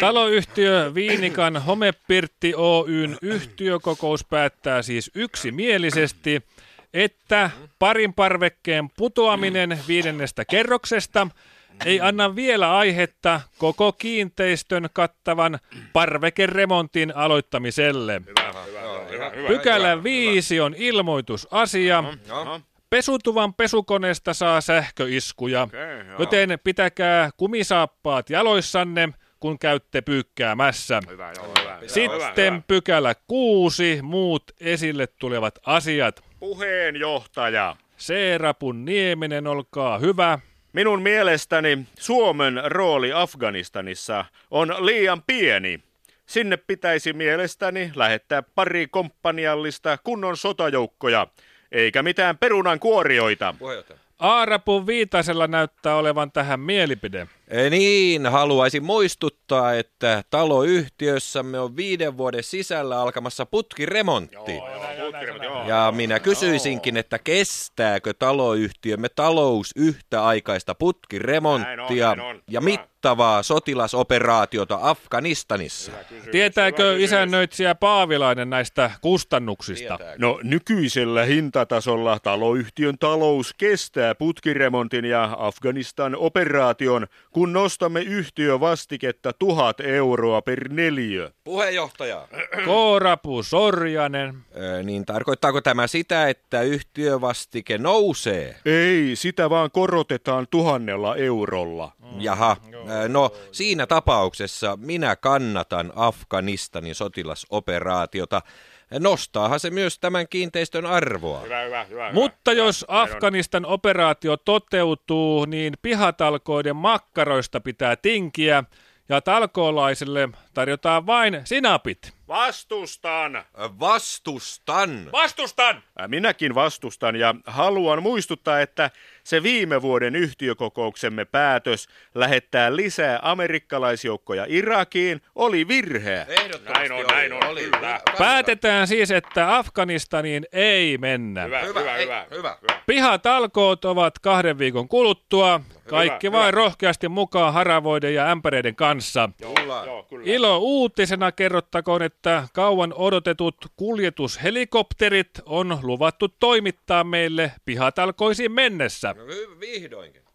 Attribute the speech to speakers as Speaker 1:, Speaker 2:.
Speaker 1: Taloyhtiö Viinikan Homepirtti Oyn yhtiökokous päättää siis yksimielisesti, että parin parvekkeen putoaminen viidennestä kerroksesta ei anna vielä aihetta koko kiinteistön kattavan parvekeremontin aloittamiselle. Pykälä 5 on ilmoitusasia. Pesutuvan pesukoneesta saa sähköiskuja, joten pitäkää kumisaappaat jaloissanne, kun käytte pyykkäämässä. Sitten pykälä 6, muut esille tulevat asiat.
Speaker 2: Puheenjohtaja.
Speaker 1: Seerapun Nieminen, olkaa hyvä.
Speaker 2: Minun mielestäni Suomen rooli Afganistanissa on liian pieni. Sinne pitäisi mielestäni lähettää pari komppaniallista kunnon sotajoukkoja, eikä mitään perunan kuorioita.
Speaker 1: Aarapun Viitasella näyttää olevan tähän mielipide.
Speaker 3: E, Niin, haluaisin muistuttaa, että taloyhtiössämme on viiden vuoden sisällä alkamassa putkiremontti. Ja minä kysyisinkin, että kestääkö taloyhtiömme talous yhtäaikaista putkiremonttia
Speaker 2: Näin on, näin on.
Speaker 3: ja
Speaker 2: Hyvä.
Speaker 3: Mittavaa sotilasoperaatiota Afganistanissa?
Speaker 1: Tietääkö isännöitsijä Paavilainen näistä kustannuksista?
Speaker 2: No nykyisellä hintatasolla taloyhtiön talous kestää putkiremontin ja Afganistan operaation, kun nostamme yhtiövastiketta tuhat euroa per neliö.
Speaker 3: Puheenjohtaja.
Speaker 1: Koorapu Sorjanen.
Speaker 3: Ö, Niin tarkoittaako tämä sitä, että yhtiövastike nousee?
Speaker 2: Ei, sitä vaan korotetaan tuhannella eurolla.
Speaker 3: Jaha, ö, no siinä tapauksessa minä kannatan Afganistanin sotilasoperaatiota. Nostaahan se myös tämän kiinteistön arvoa.
Speaker 2: Hyvä, hyvä, hyvä.
Speaker 1: Mutta jos Afganistan operaatio toteutuu, niin pihatalkoiden makkaroista pitää tinkiä ja talkoolaisille tarjotaan vain sinapit.
Speaker 2: Vastustan!
Speaker 3: Vastustan!
Speaker 1: Vastustan!
Speaker 2: Minäkin vastustan ja haluan muistuttaa, että se viime vuoden yhtiökokouksemme päätös lähettää lisää amerikkalaisjoukkoja Irakiin oli virhe.
Speaker 3: Ehdottomasti
Speaker 2: Näin on, näin on,
Speaker 3: oli.
Speaker 2: kyllä.
Speaker 1: Päätetään siis, että Afganistaniin ei mennä.
Speaker 2: Hyvä,
Speaker 3: Hyvä,
Speaker 2: hyvä, hyvä.
Speaker 3: hyvä.
Speaker 1: Pihatalkoot ovat kahden viikon kuluttua. Kaikki
Speaker 2: hyvä.
Speaker 1: vain rohkeasti mukaan haravoiden ja ämpäreiden kanssa.
Speaker 2: Joo, kyllä.
Speaker 1: Ilo uutisena kerrottakoon, että kauan odotetut kuljetushelikopterit on luvattu toimittaa meille pihatalkoisiin mennessä.
Speaker 3: No, vihdoinkin.